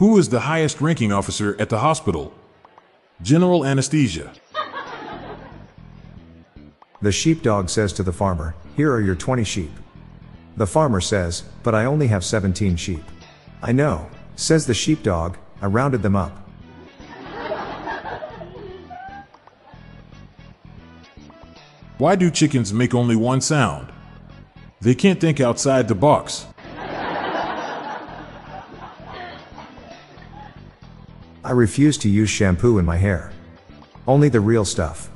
Who is the highest ranking officer at the hospital? General Anesthesia. The sheepdog says to the farmer, Here are your 20 sheep. The farmer says, But I only have 17 sheep. I know, says the sheepdog, I rounded them up. Why do chickens make only one sound? They can't think outside the box. I refuse to use shampoo in my hair. Only the real stuff.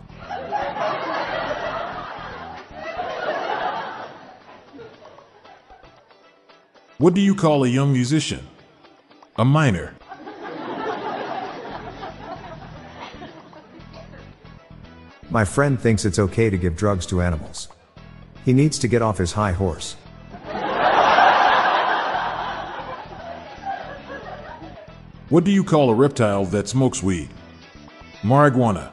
What do you call a young musician? A minor. My friend thinks it's okay to give drugs to animals. He needs to get off his high horse. What do you call a reptile that smokes weed? Marijuana.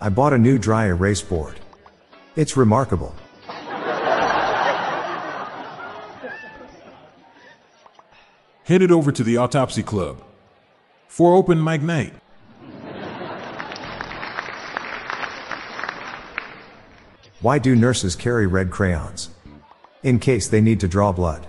I bought a new dry erase board. It's remarkable. Headed over to the autopsy club. For open mic night. Why do nurses carry red crayons? In case they need to draw blood.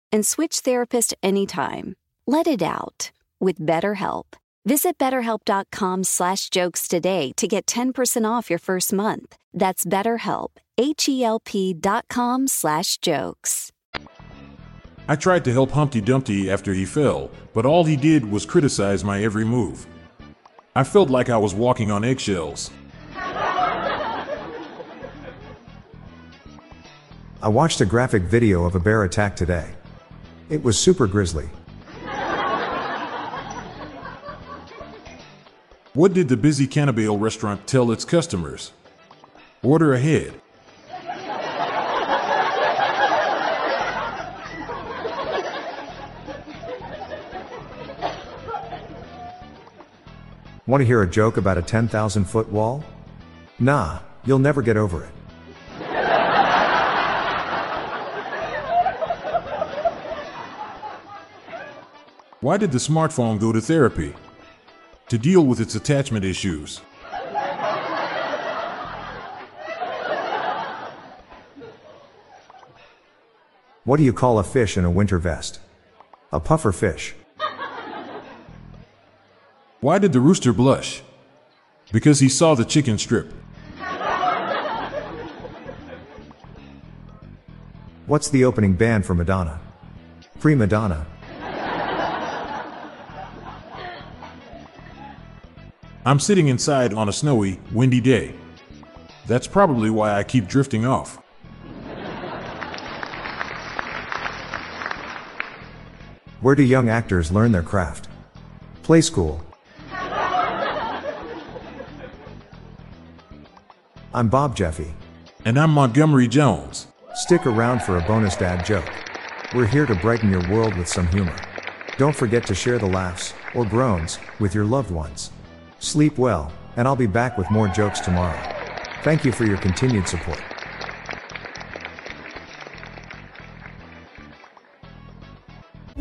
and switch therapist anytime. Let it out with BetterHelp. Visit betterhelp.com slash jokes today to get 10% off your first month. That's betterhelp, H-E-L-P dot com slash jokes. I tried to help Humpty Dumpty after he fell, but all he did was criticize my every move. I felt like I was walking on eggshells. I watched a graphic video of a bear attack today. It was super grisly. What did the busy Cannibale restaurant tell its customers? Order ahead. Want to hear a joke about a 10,000 foot wall? Nah, you'll never get over it. Why did the smartphone go to therapy? To deal with its attachment issues. What do you call a fish in a winter vest? A puffer fish. Why did the rooster blush? Because he saw the chicken strip. What's the opening band for Madonna? Prima Donna. I'm sitting inside on a snowy, windy day. That's probably why I keep drifting off. Where do young actors learn their craft? Play school. I'm Bob Jeffy. And I'm Montgomery Jones. Stick around for a bonus dad joke. We're here to brighten your world with some humor. Don't forget to share the laughs, or groans, with your loved ones. Sleep well, and I'll be back with more jokes tomorrow. Thank you for your continued support.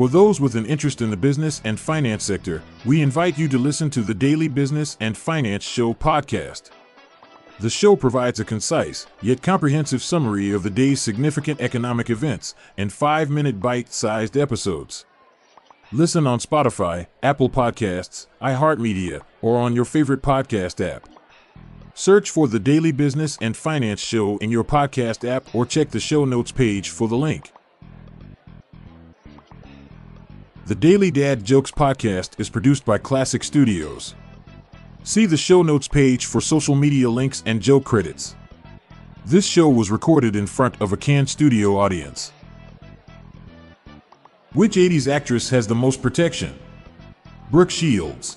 For those with an interest in the business and finance sector, we invite you to listen to the Daily Business and Finance Show podcast. The show provides a concise, yet comprehensive summary of the day's significant economic events in five minute bite sized episodes. Listen on Spotify, Apple Podcasts, iHeartMedia, or on your favorite podcast app. Search for the Daily Business and Finance Show in your podcast app or check the show notes page for the link. The Daily Dad Jokes podcast is produced by Klassic Studios. See the show notes page for social media links and joke credits. This show was recorded in front of a canned studio audience. Which 80s actress has the most protection? Brooke Shields.